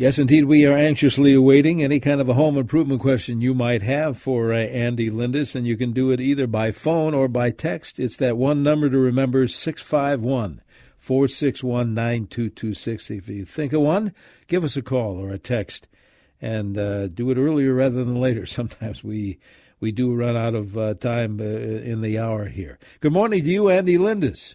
Yes, indeed. We are anxiously awaiting any kind of a home improvement question you might have for uh, Andy Lindus, and you can do it either by phone or by text. It's that one number to remember 651 461 9226. If you think of one, give us a call or a text and uh, do it earlier rather than later. Sometimes we we do run out of uh, time uh, in the hour here. Good morning to you, Andy Lindus.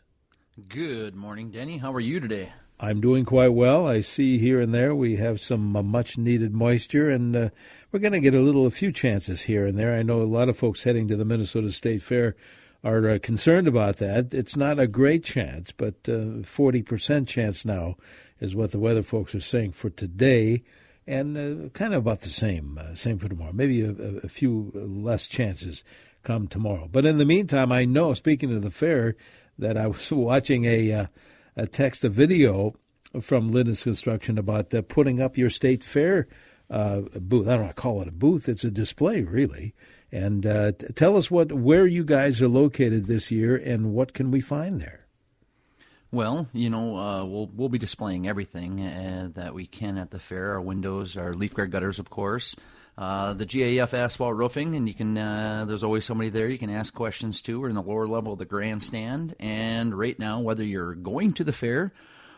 Good morning, Denny. How are you today? I'm doing quite well. I see here and there we have some uh, much needed moisture, and uh, we're going to get a little, a few chances here and there. I know a lot of folks heading to the Minnesota State Fair are uh, concerned about that. It's not a great chance, but uh, 40% chance now is what the weather folks are saying for today, and uh, kind of about the same, uh, same for tomorrow. Maybe a, a few less chances come tomorrow. But in the meantime, I know, speaking of the fair, that I was watching a a text, a video from Lindus Construction about uh, putting up your state fair uh, booth. I don't want to call it a booth; it's a display, really. And uh, t- tell us what where you guys are located this year, and what can we find there. Well, you know, uh, we'll we'll be displaying everything uh, that we can at the fair. Our windows, our leaf guard gutters, of course. Uh, the GAF asphalt roofing, and you can. Uh, there's always somebody there you can ask questions to. We're in the lower level of the grandstand, and right now, whether you're going to the fair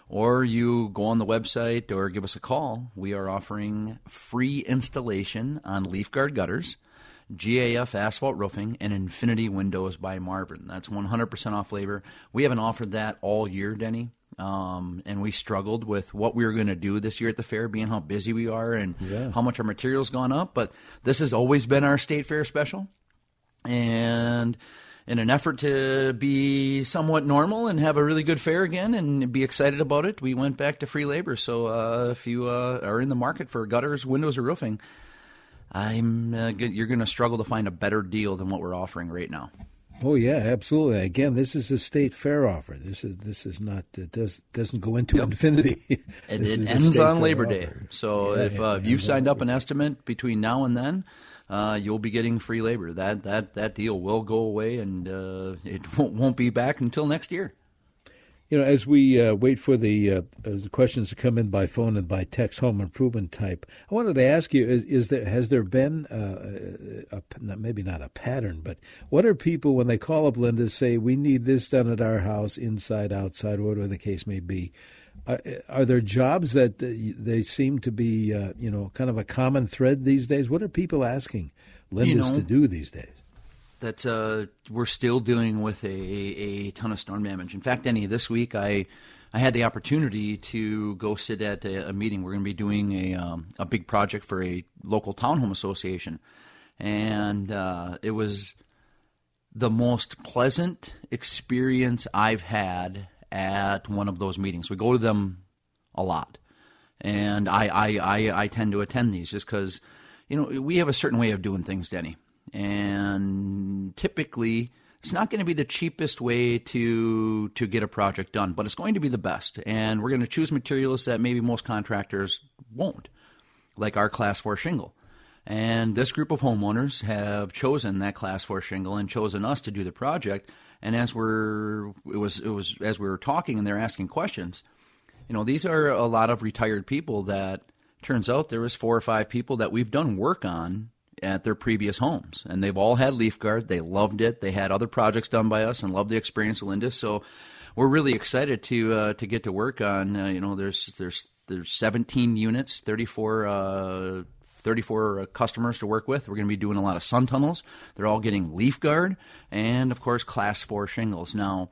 or you go on the website or give us a call, we are offering free installation on leaf guard gutters. GAF asphalt roofing and Infinity windows by Marvin. That's 100% off labor. We haven't offered that all year, Denny. Um, and we struggled with what we were going to do this year at the fair, being how busy we are and yeah. how much our material's gone up. But this has always been our state fair special, and in an effort to be somewhat normal and have a really good fair again and be excited about it, we went back to free labor. So uh, if you uh, are in the market for gutters, windows, or roofing, I'm uh, you're going to struggle to find a better deal than what we're offering right now. Oh yeah, absolutely. Again, this is a state fair offer. This is this is not it does doesn't go into yep. infinity. it, it ends on Labor Day. Offer. So yeah, if uh, you've signed up an estimate between now and then, uh, you'll be getting free labor. That that that deal will go away, and uh, it won't, won't be back until next year. You know, as we uh, wait for the, uh, the questions to come in by phone and by text, home improvement type, I wanted to ask you: Is, is there has there been uh, a, maybe not a pattern, but what are people when they call up Lindus say we need this done at our house, inside, outside, whatever the case may be? Are, are there jobs that they seem to be, uh, you know, kind of a common thread these days? What are people asking Lindus you know, to do these days? That uh, we're still dealing with a, a ton of storm damage. In fact, any this week I I had the opportunity to go sit at a, a meeting. We're going to be doing a um, a big project for a local townhome association, and uh, it was the most pleasant experience I've had at one of those meetings. We go to them a lot, and I I, I, I tend to attend these just because you know we have a certain way of doing things, Denny and typically it's not going to be the cheapest way to to get a project done, but it's going to be the best. And we're going to choose materials that maybe most contractors won't, like our class 4 shingle. And this group of homeowners have chosen that class 4 shingle and chosen us to do the project. And as we're it was it was as we were talking and they're asking questions, you know, these are a lot of retired people that turns out there was four or five people that we've done work on at their previous homes, and they've all had leaf guard. They loved it. They had other projects done by us and loved the experience Lindus. So we're really excited to uh, to get to work on. Uh, you know, there's there's there's 17 units, 34. Uh, 34 uh, customers to work with. We're going to be doing a lot of sun tunnels. They're all getting leaf guard and, of course, class four shingles. Now,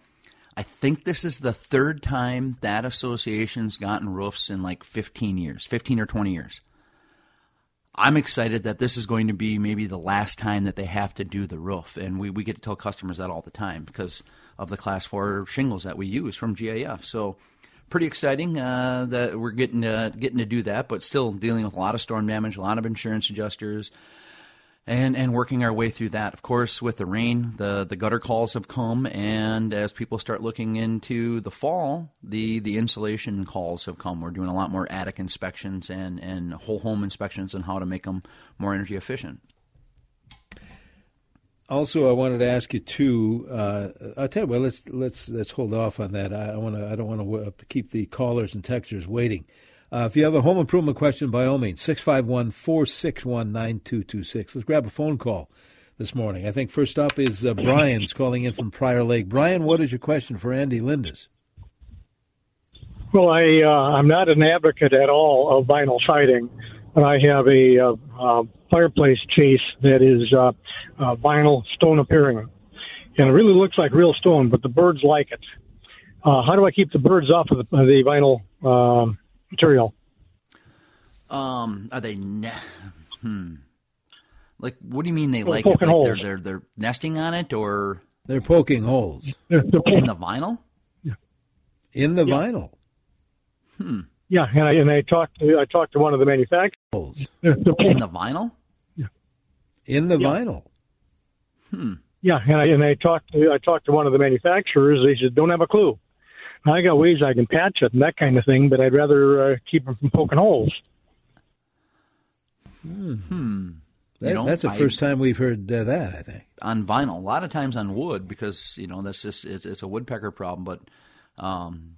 I think this is the third time that association's gotten roofs in like 15 years, 15 or 20 years. I'm excited that this is going to be maybe the last time that they have to do the roof. And we, we get to tell customers that all the time because of the class four shingles that we use from GAF. So pretty exciting uh, that we're getting uh, getting to do that, but still dealing with a lot of storm damage, a lot of insurance adjusters, and and working our way through that. Of course, with the rain, the the gutter calls have come, and as people start looking into the fall, the the insulation calls have come. We're doing a lot more attic inspections and and whole home inspections on how to make them more energy efficient. Also, I wanted to ask you too. Uh, I'll tell you what. Let's let's let's hold off on that. I, I want to. I don't want to keep the callers and texters waiting. Uh, if you have a home improvement question, by all means, 651 461 9226. Let's grab a phone call this morning. I think first up is uh, Brian's calling in from Prior Lake. Brian, what is your question for Andy Lindus? Well, I uh, I'm not an advocate at all of vinyl siding, but I have a uh, uh, fireplace chase that is uh, uh, vinyl stone appearing, and it really looks like real stone, but the birds like it. Uh, how do I keep the birds off of the, the vinyl uh, material? Um, are they? Ne- hmm. Like, what do you mean they Well, like it? poking Like they're they're they're nesting on it, or They're poking holes They're, they're in the vinyl? in the Yeah. vinyl. yeah, and I and I talked to I talked to one of the manufacturers. Holes They're, they're In the vinyl? Yeah. in the Yeah. vinyl. Yeah, and I and I talked to I talked to one of the manufacturers. They said don't have a clue. I got ways I can patch it and that kind of thing, but I'd rather uh, keep them from poking holes. That, know, that's the I- first time we've heard uh, that. I think. on vinyl. A lot of times on wood because you know that's just it's, it's a woodpecker problem. But um,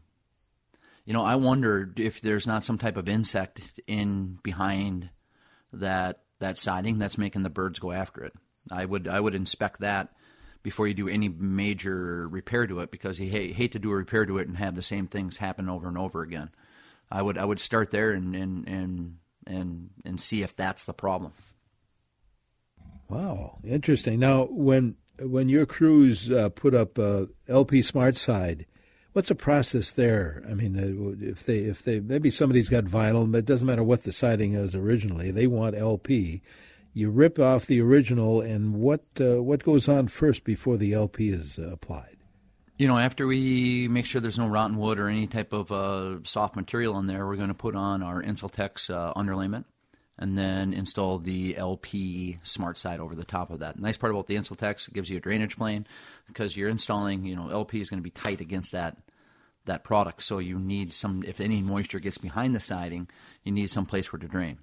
you know, I wonder if there's not some type of insect in behind that that siding that's making the birds go after it. I would I would inspect that before you do any major repair to it because you hate, hate to do a repair to it and have the same things happen over and over again. I would I would start there and and and and, and see if that's the problem. Wow, interesting. Now, when when your crews uh, put up uh, LP Smart Side, what's the process there? I mean, uh, if they if they maybe somebody's got vinyl, but it doesn't matter what the siding is originally. They want LP. You rip off the original, and what uh, what goes on first before the LP is uh, applied? You know, after we make sure there's no rotten wood or any type of uh, soft material in there, we're going to put on our Insultex uh, underlayment and then install the LP smart side over the top of that. The nice part about the Insultex, it gives you a drainage plane because you're installing, you know, LP is going to be tight against that that product. So you need some, if any moisture gets behind the siding, you need some place for it to drain.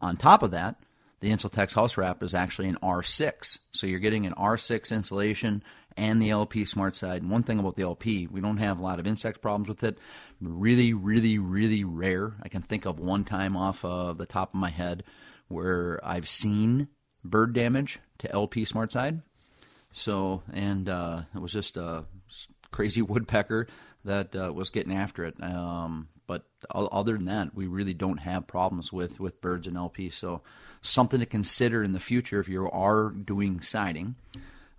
On top of that, the Insultex house wrap is actually an R6. So you're getting an R6 insulation and the LP smart side. And one thing about the LP, we don't have a lot of insect problems with it. Really, really, really rare. I can think of one time off of the top of my head where I've seen bird damage to LP smart side. So, and uh, it was just a crazy woodpecker that uh, was getting after it. Um, but other than that, we really don't have problems with, with birds and LP. So, something to consider in the future if you are doing siding.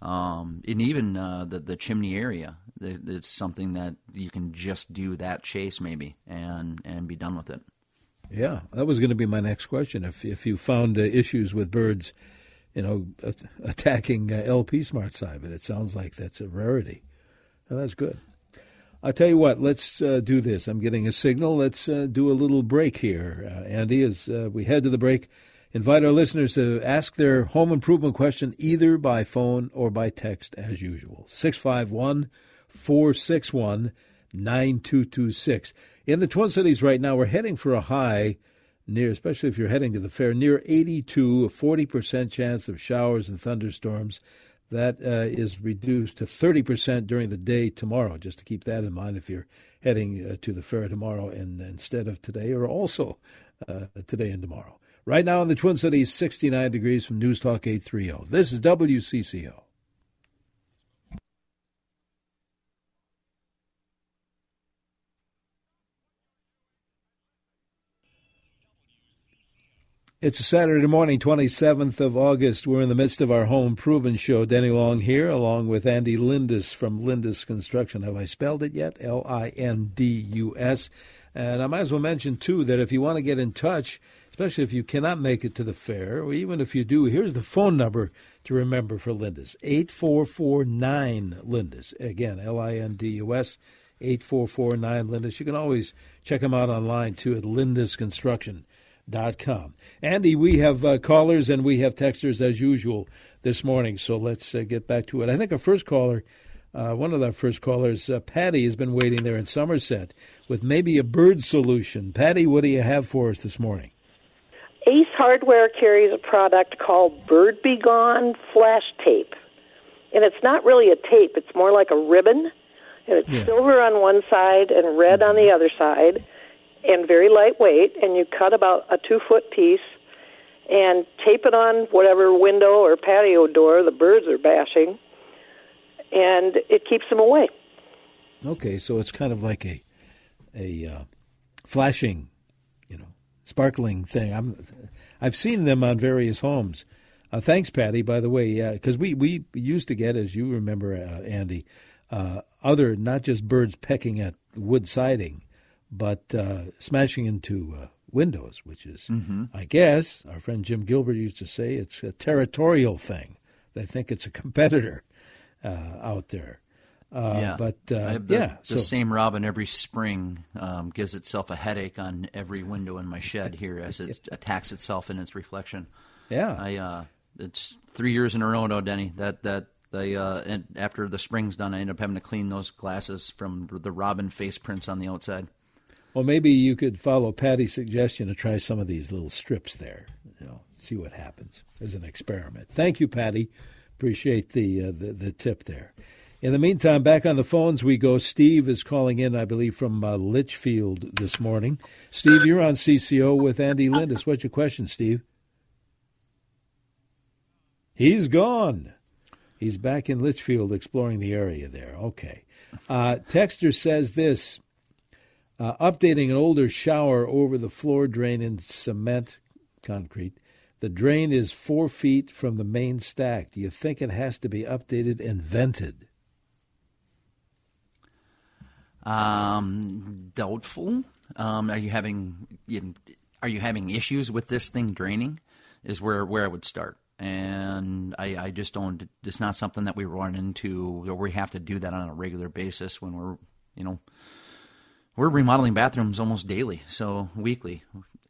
Um, and even uh, the the chimney area, it's something that you can just do that chase maybe and and be done with it. Yeah, that was going to be my next question. If if you found uh, issues with birds, you know, attacking uh, LP Smart Side, but it sounds like that's a rarity. Well, that's good. I'll tell you what. Let's uh, do this. I'm getting a signal. Let's uh, do a little break here, uh, Andy. As we head to the break, invite our listeners to ask their home improvement question either by phone or by text, as usual. Six five one four six one 9226. In the Twin Cities right now, we're heading for a high near, especially if you're heading to the fair, near 82, a 40% chance of showers and thunderstorms. That uh, is reduced to 30% during the day tomorrow, just to keep that in mind if you're heading uh, to the fair tomorrow and instead of today, or also uh, today and tomorrow. Right now in the Twin Cities, 69 degrees from News Talk 830. This is WCCO. It's a Saturday morning, 27th of August. We're in the midst of our home improvement show. Denny Long here, along with Andy Lindus from Lindus Construction. Have I spelled it yet? L I N D U S. And I might as well mention, too, that if you want to get in touch, especially if you cannot make it to the fair, or even if you do, here's the phone number to remember for Lindus 8449 Lindus. Again, L I N D U S. 8449 Lindus. You can always check them out online too at lindusconstruction.com. Andy, we have uh, callers and we have texters as usual this morning, so let's uh, get back to it. I think our first caller, uh, one of our first callers, uh, Patty, has been waiting there in Somerset with maybe a bird solution. Patty, what do you have for us this morning? Ace Hardware carries a product called Bird Be Gone Flash Tape. And it's not really a tape, it's more like a ribbon. And it's Yeah. silver on one side and red on the other side. and very lightweight, and you cut about a two foot piece and tape it on whatever window or patio door the birds are bashing, and it keeps them away. Okay, so it's kind of like a a uh, flashing, sparkling thing. I'm I've seen them on various homes. Uh, thanks, Patty. By the way, because we we used to get, as you remember, uh, Andy, uh, other not just birds pecking at wood siding, but uh, smashing into uh, windows, which is, mm-hmm. I guess, our friend Jim Gilbert used to say, it's a territorial thing. They think it's a competitor uh, out there. Uh, yeah, but uh, the, yeah, the so, same robin every spring um, gives itself a headache on every window in my shed here as it attacks itself in its reflection. Yeah, I uh, it's three years in a row now, Denny. That that they uh, and after the spring's done, I end up having to clean those glasses from the robin face prints on the outside. Well, maybe you could follow Patty's suggestion to try some of these little strips there. You know, see what happens as an experiment. Thank you, Patty. Appreciate the uh, the, the tip there. In the meantime, back on the phones we go. Steve is calling in, I believe, from uh, Litchfield this morning. Steve, you're on CCO with Andy Lindus. What's your question, Steve? He's gone. He's back in Litchfield exploring the area there. Okay. Uh, Texter says this uh, updating an older shower over the floor drain in cement concrete. The drain is four feet from the main stack. Do you think it has to be updated and vented? Um, doubtful. Um, are you having are you having issues with this thing draining? Is where where I would start. And I, I just don't. It's not something that we run into, or we have to do that on a regular basis when we're, you know, we're remodeling bathrooms almost daily, so weekly,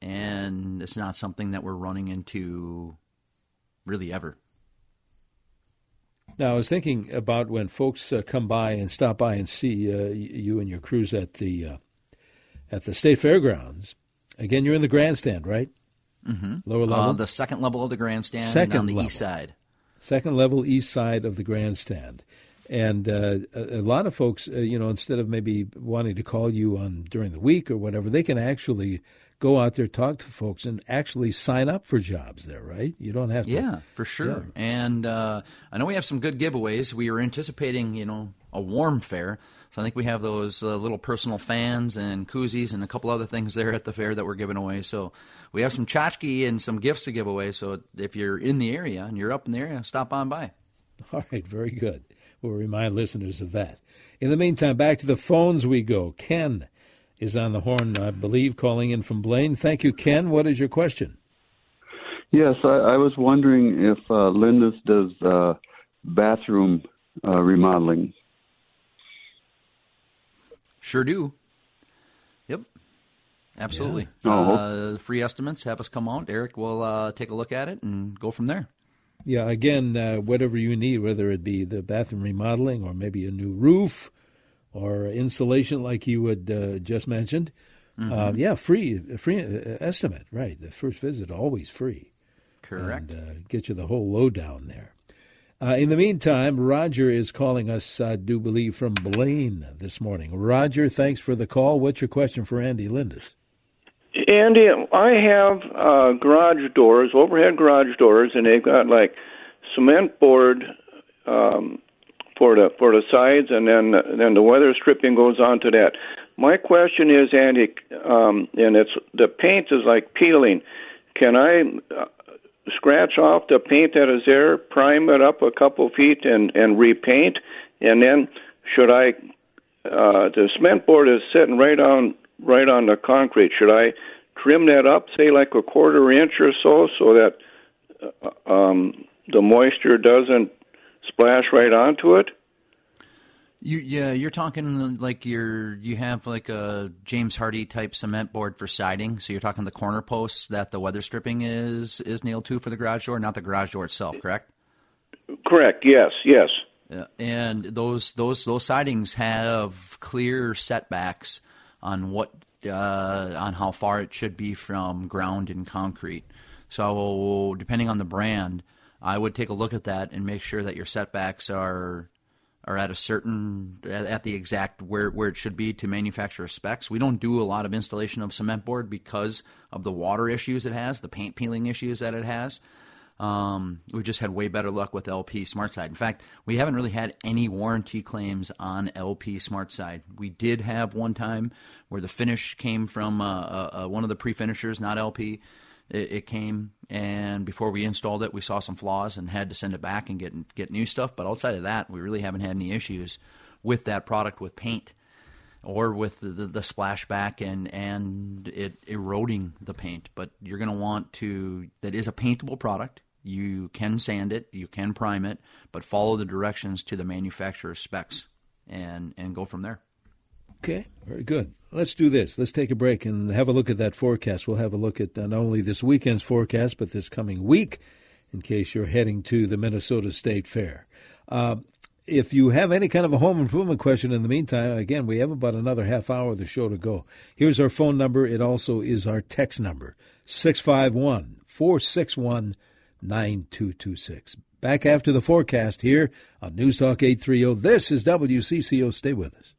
and it's not something that we're running into really ever. Now, I was thinking about when folks uh, come by and stop by and see uh, you and your crews at the uh, at the state fairgrounds. Again, you're in the grandstand, right? Mm-hmm. Lower level, the second level of the grandstand, second on the level. east side. Second level, east side of the grandstand. And uh, a, a, lot of folks, uh, you know, instead of maybe wanting to call you on during the week or whatever, they can actually go out there, talk to folks, and actually sign up for jobs there, right? You don't have to. Yeah, for sure. Yeah. And uh, I know we have some good giveaways. We are anticipating, you know, a warm fair. So I think we have those uh, little personal fans and koozies and a couple other things there at the fair that we're giving away. So we have some tchotchke and some gifts to give away. So if you're in the area and you're up in the area, stop on by. All right, very good. We'll remind listeners of that. In the meantime, back to the phones we go. Ken is on the horn, I believe, calling in from Blaine. Thank you, Ken. What is your question? Yes, I, I was wondering if uh, Lindus does uh, bathroom uh, remodeling. Sure do. Yep. Absolutely. Yeah. Oh. Uh, free estimates. Have us come out. Eric will uh, take a look at it and go from there. Yeah, again, uh, whatever you need, whether it be the bathroom remodeling or maybe a new roof or insulation, like you had uh, just mentioned. Mm-hmm. yeah, free, free uh, estimate. Right, the first visit always free. Correct. And uh, get you the whole lowdown there. Uh, in the meantime, Roger is calling us, I do believe, from Blaine this morning. Roger, thanks for the call. What's your question for Andy Lindus? Andy, I have uh, garage doors, overhead garage doors, and they've got like cement board um, for the for the sides, and then then the weather stripping goes onto that. My question is, Andy, um, and it's the paint is like peeling. Can I uh, scratch off the paint that is there, prime it up a couple feet, and and repaint, and then should I? Uh, the cement board is sitting right on right on the concrete. Should I trim that up, say like a quarter inch or so, so that uh, um, the moisture doesn't splash right onto it? You, yeah, you're talking like you're you have like a James Hardie type cement board for siding. So you're talking the corner posts that the weather stripping is is nailed to for the garage door, not the garage door itself, correct? Correct. Yes. Yes. Yeah, and those those those sidings have clear setbacks on what uh, on how far it should be from ground and concrete. So depending on the brand, I would take a look at that and make sure that your setbacks are are at a certain at the exact where where it should be to manufacturer specs. We don't do a lot of installation of cement board because of the water issues it has, the paint peeling issues that it has. Um, we just had way better luck with LP SmartSide. In fact, we haven't really had any warranty claims on LP SmartSide. We did have one time where the finish came from uh, uh, uh one of the pre-finishers, not LP. It, it, came, and before we installed it, we saw some flaws and had to send it back and get get new stuff. But outside of that, we really haven't had any issues with that product with paint or with the, the, the splashback and and it eroding the paint. But you're going to want to that is a paintable product. You can sand it, you can prime it, but follow the directions to the manufacturer's specs and, and go from there. Okay, very good. Let's do this. Let's take a break and have a look at that forecast. We'll have a look at not only this weekend's forecast, but this coming week in case you're heading to the Minnesota State Fair. Uh, if you have any kind of a home improvement question in the meantime, again, we have about another half hour of the show to go. Here's our phone number. It also is our text number 651 461 9226. Back after the forecast here on News Talk 830. This is WCCO. Stay with us.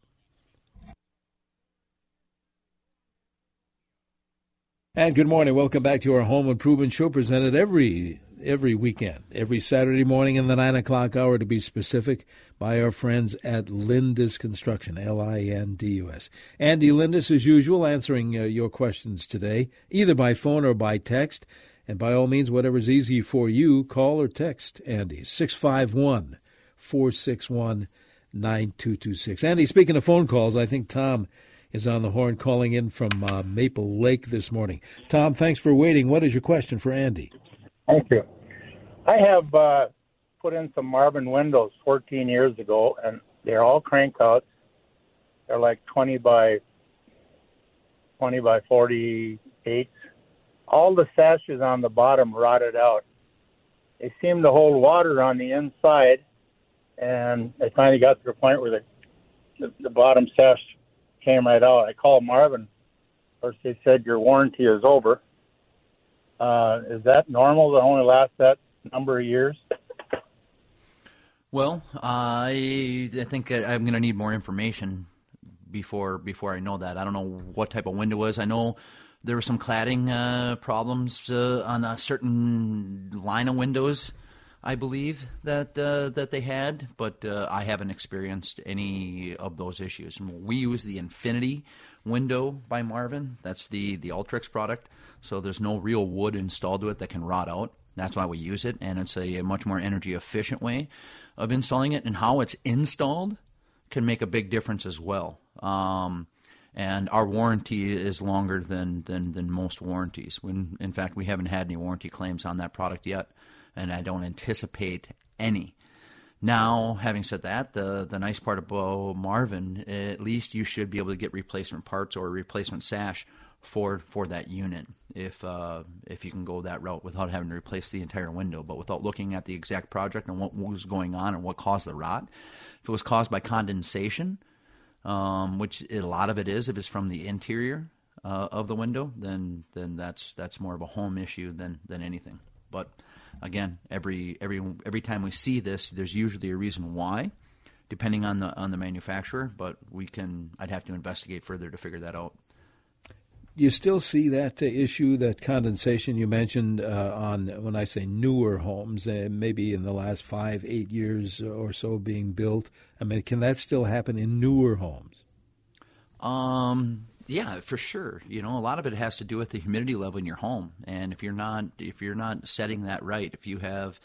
And good morning. Welcome back to our home improvement show presented every every weekend, every Saturday morning in the nine o'clock hour to be specific, by our friends at Lindus Construction, L I N D U S. Andy Lindus, as usual, answering uh, your questions today, either by phone or by text. And by all means, whatever's easy for you, call or text Andy, 651 461 9226. Andy, speaking of phone calls, I think Tom is on the horn calling in from uh, Maple Lake this morning. Tom, thanks for waiting. What is your question for Andy? Thank you. I have uh, put in some Marvin windows 14 years ago, and they're all crank outs. They're like 20 by 20 by 48 all the sashes on the bottom rotted out. They seemed to hold water on the inside, and they finally got to the point where the, the, the bottom sash came right out. I called Marvin. Of course, they said your warranty is over. Uh, is that normal to only last that number of years? Well, I I think I'm going to need more information before before I know that. I don't know what type of window was. I know there were some cladding uh, problems uh, on a certain line of windows, I believe that uh, that they had, but uh, I haven't experienced any of those issues. We use the Infinity window by Marvin. That's the the Ultrex product. So there's no real wood installed to it that can rot out. That's why we use it, and it's a, a much more energy efficient way of installing it. And how it's installed can make a big difference as well. Um, and our warranty is longer than, than, than most warranties. When in fact we haven't had any warranty claims on that product yet, and I don't anticipate any. Now, having said that, the the nice part about Marvin, at least you should be able to get replacement parts or a replacement sash for for that unit if uh, if you can go that route without having to replace the entire window, but without looking at the exact project and what was going on and what caused the rot. If it was caused by condensation, um, which a lot of it is. If it's from the interior uh, of the window, then then that's that's more of a home issue than than anything. But again, every every every time we see this, there's usually a reason why, depending on the on the manufacturer. But we can I'd have to investigate further to figure that out Do you still see that uh, issue, that condensation you mentioned uh, on when I say newer homes, uh, maybe in the last five, eight years or so being built. I mean, can that still happen in newer homes? Um, yeah, for sure. You know, a lot of it has to do with the humidity level in your home, and if you're not if you're not setting that right, if you have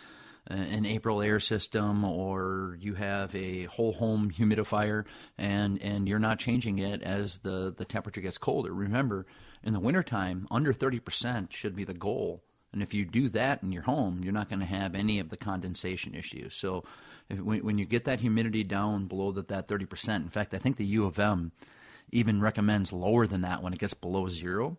an Aprilaire system or you have a whole home humidifier and and you're not changing it as the the temperature gets colder. Remember, in the wintertime, under 30% should be the goal. And if you do that in your home, you're not going to have any of the condensation issues. So if, when, when you get that humidity down below that, that 30%, in fact, I think the U of M even recommends lower than that when it gets below zero.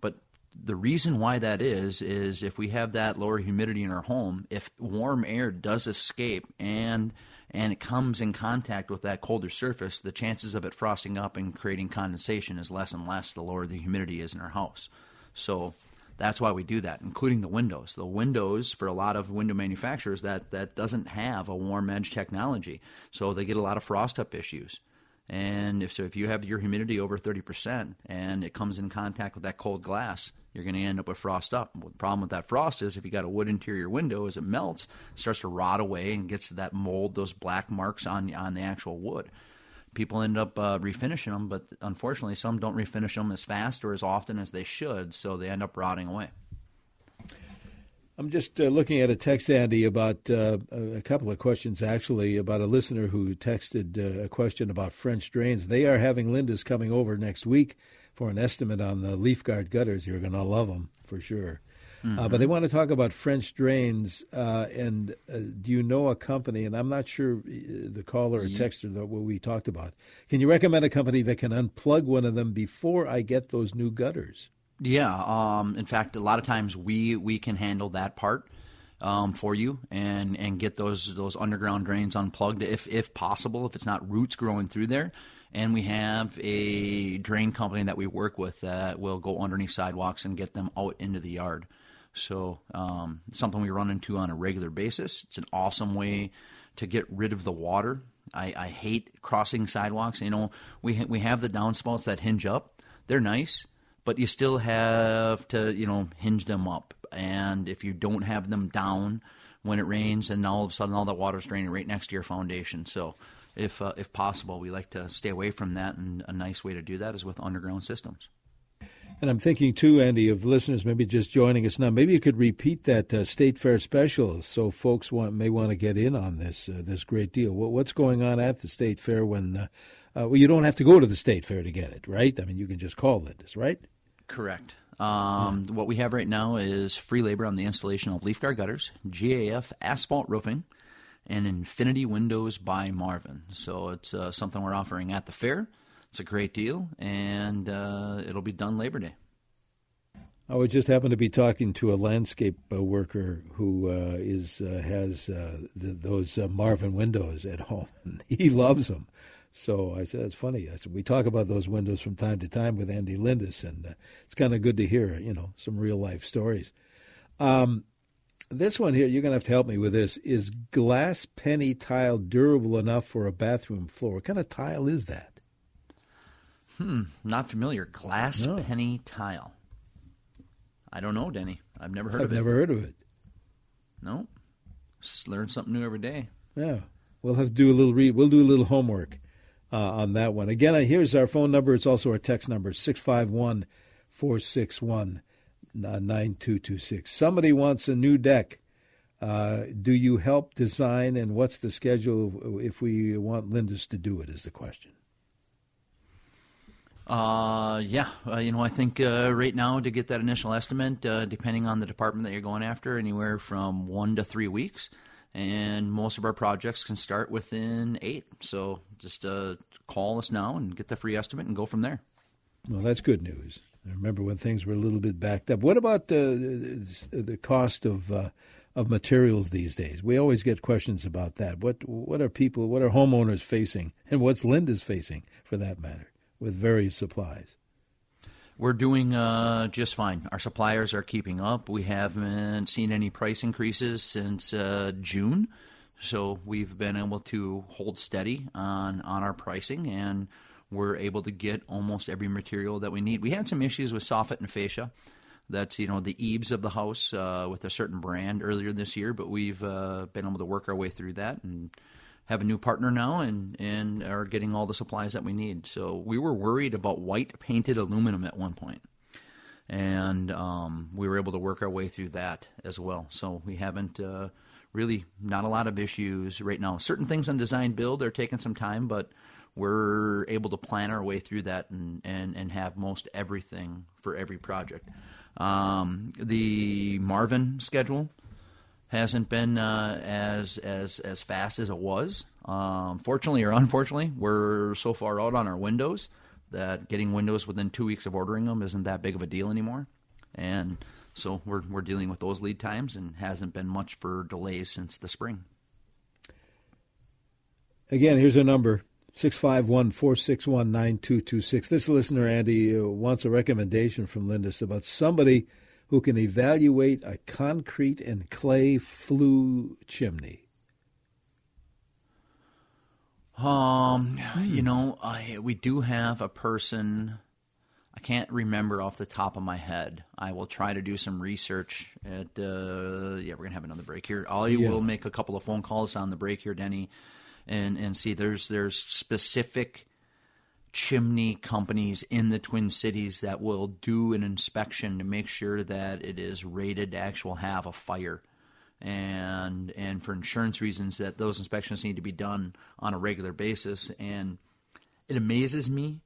But the reason why that is is if we have that lower humidity in our home, if warm air does escape and and it comes in contact with that colder surface, the chances of it frosting up and creating condensation is less and less the lower the humidity is in our house. So That's why we do that, including the windows. The windows for a lot of window manufacturers that that doesn't have a warm edge technology, so they get a lot of frost up issues. And if so, if you have your humidity over 30% and it comes in contact with that cold glass, you're going to end up with frost up. the problem with that frost is if you got a wood interior window, as it melts, it starts to rot away and gets to that mold, those black marks on on the actual wood. People end up uh, refinishing them, but unfortunately, some don't refinish them as fast or as often as they should, so they end up rotting away. I'm just uh, looking at a text, Andy, about uh, a couple of questions actually about a listener who texted uh, a question about French drains. They are having Lindus coming over next week for an estimate on the leaf guard gutters. You're going to love them for sure. Mm-hmm. Uh, but they want to talk about French drains. Uh, and uh, do you know a company? And I'm not sure uh, the caller or yeah. texter that what we talked about. Can you recommend a company that can unplug one of them before I get those new gutters? Yeah. Um, in fact, a lot of times we we can handle that part. Um, for you and and get those those underground drains unplugged if if possible if it's not roots growing through there and we have a drain company that we work with that will go underneath sidewalks and get them out into the yard. So um, something we run into on a regular basis. It's an awesome way to get rid of the water. I, I hate crossing sidewalks. You know, we ha- we have the downspouts that hinge up. They're nice, but you still have to you know hinge them up. And if you don't have them down when it rains, and all of a sudden all that water's draining right next to your foundation. So if uh, if possible. We like to stay away from that, and a nice way to do that is with underground systems. And I'm thinking too, Andy, of listeners maybe just joining us now. Maybe you could repeat that uh, state fair special, so folks want may want to get in on this uh, this great deal. What, what's going on at the state fair when? Uh, uh, well, you don't have to go to the state fair to get it, right? I mean, you can just call Lindus, right? Correct. Um, yeah. What we have right now is free labor on the installation of leaf guard gutters, GAF asphalt roofing, and Infinity Windows by Marvin. So it's uh, something we're offering at the fair. It's a great deal, and uh, it'll be done Labor Day. I would just happen to be talking to a landscape uh, worker who uh, is uh, has uh, the, those Marvin windows at home, he loves them. So I said, it's funny. I said, we talk about those windows from time to time with Andy Lindus, and it's kind of good to hear, you know, some real life stories. Um, this one here, you're going to have to help me with this. Is glass penny tile durable enough for a bathroom floor? What kind of tile is that? Hmm, not familiar. Glass no. penny tile. I don't know, Denny. I've never heard I've of it. I've never heard of it. No. Just learn something new every day. Yeah. We'll have to do a little read. We'll do a little homework uh, on that one. Again, here's our phone number. It's also our text number, 651 461 9226. Somebody wants a new deck. Uh, do you help design, and what's the schedule if we want Lindus to do it? Is the question. Uh, yeah, uh, you know, I think uh, right now to get that initial estimate, uh, depending on the department that you're going after, anywhere from one to three weeks, and most of our projects can start within eight. So just uh, call us now and get the free estimate and go from there. Well, that's good news. I remember when things were a little bit backed up. What about the the cost of uh, of materials these days? We always get questions about that. What what are people, what are homeowners facing, and what's Lindus facing, for that matter, with various supplies? We're doing uh, just fine. Our suppliers are keeping up. We haven't seen any price increases since uh, June, so we've been able to hold steady on on our pricing and we're able to get almost every material that we need. We had some issues with soffit and fascia. That's you know the eaves of the house uh, with a certain brand earlier this year, but we've uh, been able to work our way through that and have a new partner now and and are getting all the supplies that we need. So we were worried about white painted aluminum at one point, and um, we were able to work our way through that as well. So we haven't. Uh, really, not a lot of issues right now. Certain things on design build are taking some time, but we're able to plan our way through that and, and, and have most everything for every project. Um, the Marvin schedule hasn't been uh, as as as fast as it was. Um, fortunately or unfortunately, we're so far out on our windows that getting windows within two weeks of ordering them isn't that big of a deal anymore. And so we're we're dealing with those lead times and hasn't been much for delays since the spring. Again, here's a number 651 461 9226. This listener, Andy, uh, wants a recommendation from Lindus about somebody who can evaluate a concrete and clay flue chimney? Um, you know, I, we do have a person. I can't remember off the top of my head. I will try to do some research. At uh, yeah, we're gonna have another break here. I Yeah. will make a couple of phone calls on the break here, Denny, and and see. There's there's specific chimney companies in the Twin Cities that will do an inspection to make sure that it is rated to actually have a fire. And and for insurance reasons that those inspections need to be done on a regular basis. And it amazes me.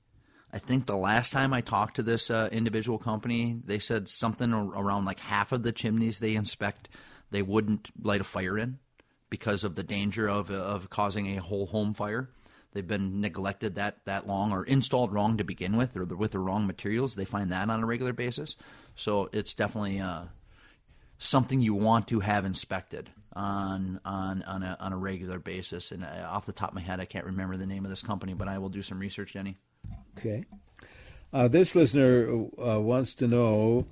I think the last time I talked to this uh, individual company, they said something around like half of the chimneys they inspect, they wouldn't light a fire in because of the danger of of causing a whole home fire. They've been neglected that that long or installed wrong to begin with, or the, with the wrong materials. They find that on a regular basis. So it's definitely uh, something you want to have inspected on on on a, on a regular basis. And uh, off the top of my head, I can't remember the name of this company, but I will do some research, Jenny. Okay. Uh, this listener uh, wants to know,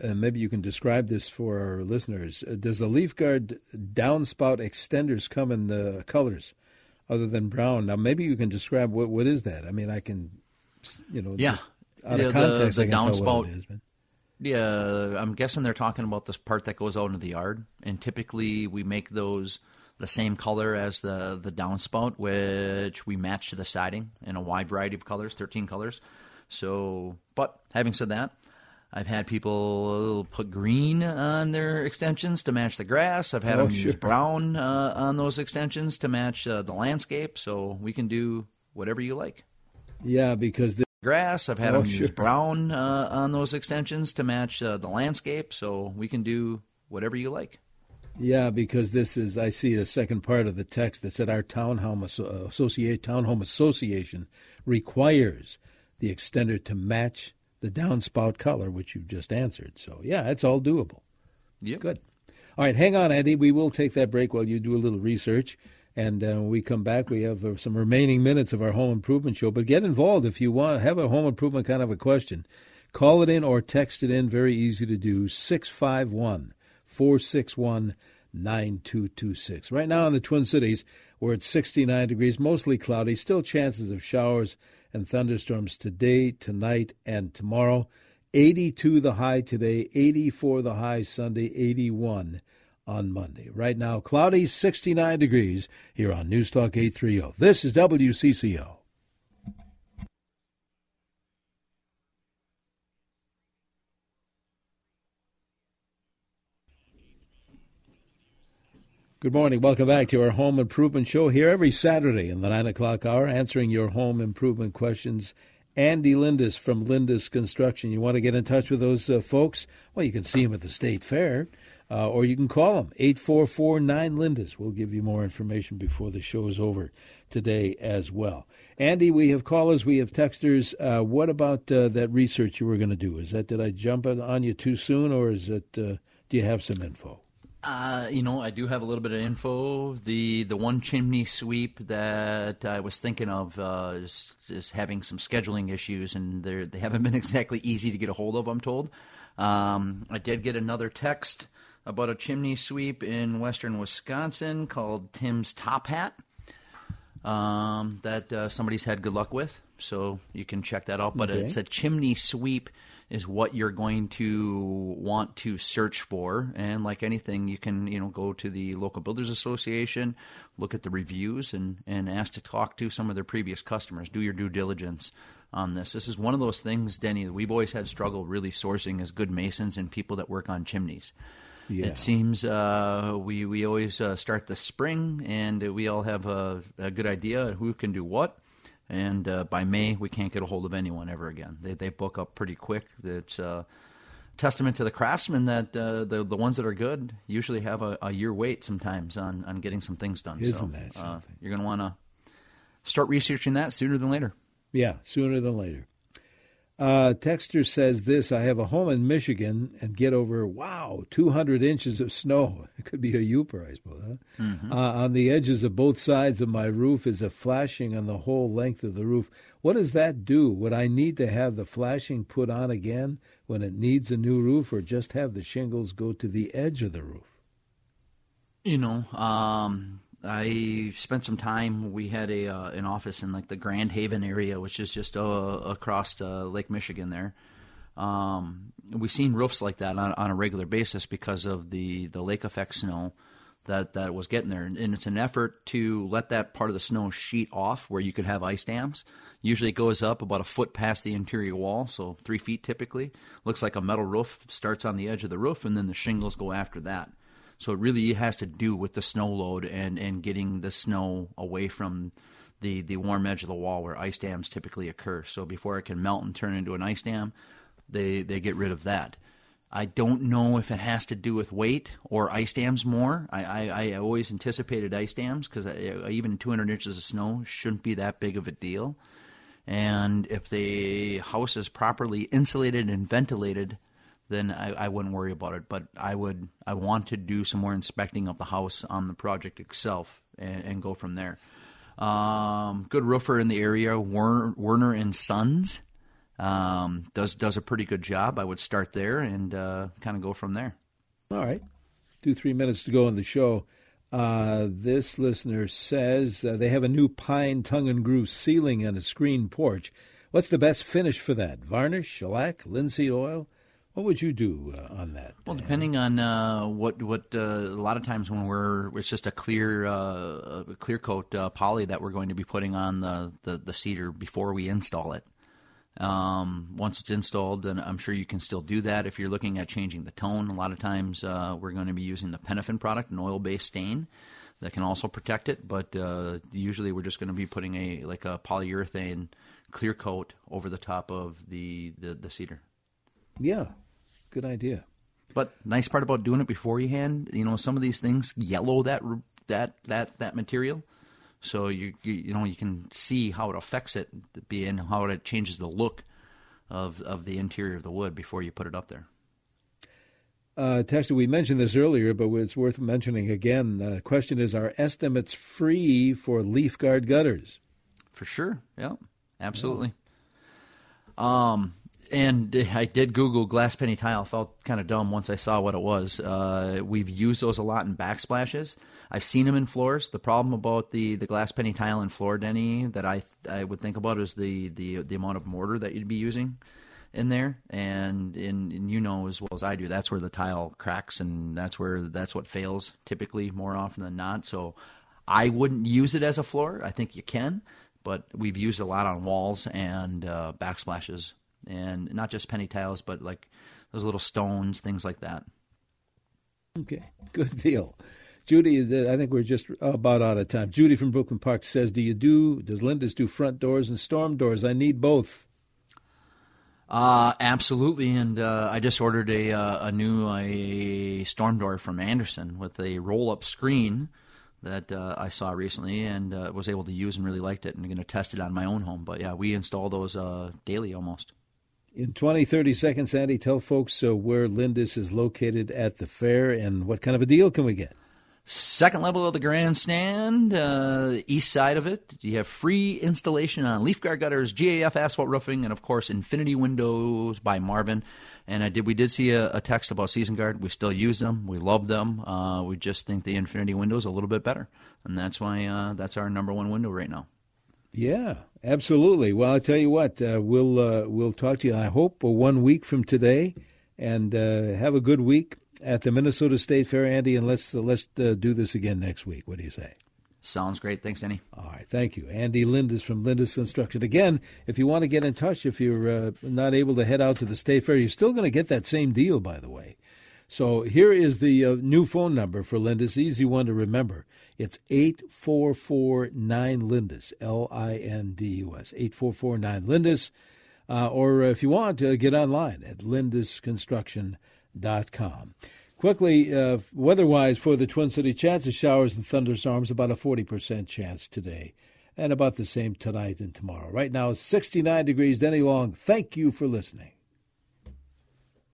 and maybe you can describe this for our listeners. Uh, does the Leaf Guard downspout extenders come in the colors other than brown? Now, maybe you can describe what what is that. I mean, I can, you know, Yeah. out Yeah, of the- context, the I can tell what downspout- it is. Yeah, I'm guessing they're talking about this part that goes out into the yard, and typically we make those the same color as the the downspout, which we match to the siding in a wide variety of colors, 13 colors. So, but having said that, I've had people put green on their extensions to match the grass. I've had Oh, them sure. use brown uh, on those extensions to match uh, the landscape. So we can do whatever you like yeah, because the, grass. I've had Oh, them sure. use brown uh, on those extensions to match uh, the landscape, so we can do whatever you like. yeah, because this is. I see the second part of the text that said our townhome asso- associate townhome association requires the extender to match the downspout color, which you've just answered. So yeah, it's all doable. Yep. Good. All right, hang on, Andy. We will take that break while you do a little research. And uh, when we come back, we have uh, some remaining minutes of our home improvement show. But get involved if you want, have a home improvement kind of a question. Call it in or text it in. Very easy to do. 651 461 9226. Right now in the Twin Cities, we're at 69 degrees, mostly cloudy, still chances of showers and thunderstorms today, tonight, and tomorrow. 82 the high today, 84 the high Sunday, 81 on Monday. Right now, cloudy, 69 degrees here on News Talk 830. This is WCCO. Good morning. Welcome back to our home improvement show here every Saturday in the 9 o'clock hour, answering your home improvement questions. Andy Lindus from Lindus Construction. You want to get in touch with those uh, folks? Well, you can see them at the State Fair, uh, or you can call them, 844 9 Lindus. We'll give you more information before the show is over today as well. Andy, we have callers, we have texters. Uh, what about uh, that research you were going to do? Is that, did I jump on- you too soon, or is it, uh, do you have some info? Uh, you know, I do have a little bit of info. The the one chimney sweep that I was thinking of uh, is, is having some scheduling issues, and they they haven't been exactly easy to get a hold of. I'm told. Um, I did get another text about a chimney sweep in western Wisconsin called Tim's Top Hat. Um, that uh, somebody's had good luck with, so you can check that out. But Okay. it's a chimney sweep is what you're going to want to search for. And like anything, you can you know go to the local builders association, look at the reviews, and and ask to talk to some of their previous customers. Do your due diligence on this. This is one of those things, Denny, that we've always had struggle really sourcing as good masons and people that work on chimneys. Yeah. It seems uh, we we always uh, start the spring, and we all have a, a good idea who can do what. And uh, by May, we can't get a hold of anyone ever again. They they book up pretty quick. It's a testament to the craftsmen that uh, the the ones that are good usually have a, a year wait sometimes on, on getting some things done. Isn't so that uh, something? you're going to want to start researching that sooner than later. Yeah, sooner than later. Uh, Texter says this I have a home in Michigan and get over, wow, 200 inches of snow. It could be a Yooper, I suppose. Huh? Mm-hmm. Uh, on the edges of both sides of my roof is a flashing on the whole length of the roof. What does that do? Would I need to have the flashing put on again when it needs a new roof or just have the shingles go to the edge of the roof? You know, um, I spent some time. We had a uh, an office in like the Grand Haven area, which is just uh, across uh, Lake Michigan. There, um, we've seen roofs like that on, on, a regular basis because of the, the lake effect snow that that was getting there, and, and it's an effort to let that part of the snow sheet off where you could have ice dams. Usually, it goes up about a foot past the interior wall, so three feet typically. Looks like a metal roof starts on the edge of the roof, and then the shingles go after that. So it really has to do with the snow load and, and getting the snow away from the, the warm edge of the wall where ice dams typically occur. So before it can melt and turn into an ice dam, they, they get rid of that. I don't know if it has to do with weight or ice dams more. I, I, I always anticipated ice dams because even 200 inches of snow shouldn't be that big of a deal. And if the house is properly insulated and ventilated, then I, I wouldn't worry about it. But I would I want to do some more inspecting of the house on the project itself and, and go from there. Um, good roofer in the area, Werner, Werner and Sons, um, does does a pretty good job. I would start there and uh, kind of go from there. All right, two three minutes to go in the show. Uh, this listener says uh, they have a new pine tongue and groove ceiling and a screen porch. What's the best finish for that? Varnish, shellac, linseed oil? What would you do uh, on that? Well, depending on uh, what what uh, a lot of times when we're it's just a clear uh, clear coat uh, poly that we're going to be putting on the, the, the cedar before we install it. Um, once it's installed, then I'm sure you can still do that. If you're looking at changing the tone, a lot of times uh, we're going to be using the Penofin product, an oil-based stain that can also protect it. But usually, we're just going to be putting a like a polyurethane clear coat over the top of the, the, the cedar. Yeah, good idea. But nice part about doing it beforehand, you know, some of these things yellow that that that that material, so you you, you know you can see how it affects it, being how it changes the look of of the interior of the wood before you put it up there. Uh, Texter, we mentioned this earlier, but it's worth mentioning again. The uh, question is: Are estimates free for leaf guard gutters? For sure. Yeah, absolutely. Um, and I did Google glass penny tile. Felt kind of dumb once I saw what it was. Uh, we've used those a lot in backsplashes. I've seen them in floors. The problem about the, the glass penny tile in floor, Denny, that I I would think about is the, the the amount of mortar that you'd be using in there. And, and and you know as well as I do, that's where the tile cracks, and that's where that's what fails typically more often than not. So I wouldn't use it as a floor. I think you can, but we've used a lot on walls and uh, backsplashes and not just penny tiles, but like those little stones, things like that. Okay, good deal. Judy, I think we're just about out of time. Judy from Brooklyn Park says, "Do you do? Does Lindus do front doors and storm doors? I need both." Uh, absolutely, and uh, I just ordered a uh, a new a storm door from Andersen with a roll up screen that uh, I saw recently and uh, was able to use and really liked it, and I'm going to test it on my own home. But yeah, we install those uh, daily almost. In 20, 30 seconds, Andy, tell folks uh, where Lindus is located at the fair and what kind of a deal can we get? Second level of the grandstand, uh, east side of it. You have free installation on leaf guard gutters, GAF asphalt roofing, and of course Infinity Windows by Marvin. And I did we did see a, a text about Season Guard. We still use them. We love them. Uh, we just think the Infinity Window is a little bit better, and that's why uh, that's our number one window right now. Yeah, absolutely. Well, I tell you what, uh, we'll uh, we'll talk to you. I hope uh, one week from today, and uh, have a good week at the Minnesota State Fair, Andy. And let's uh, let's uh, do this again next week. What do you say? Sounds great. Thanks, Andy. All right, thank you, Andy Lindus from Lindus Construction. Again, if you want to get in touch, if you're not able to head out to the State Fair, you're still going to get that same deal, by the way. So here is the uh, new phone number for Lindus, easy one to remember. It's 8449 Lindus, L I N D U S, 8449 Lindus. Uh, or if you want, uh, get online at lindusconstruction.com. Quickly, uh, weather wise for the Twin City, chance of showers and thunderstorms, about a 40% chance today. and about the same tonight and tomorrow. Right now, 69 degrees. Denny Long, thank you for listening.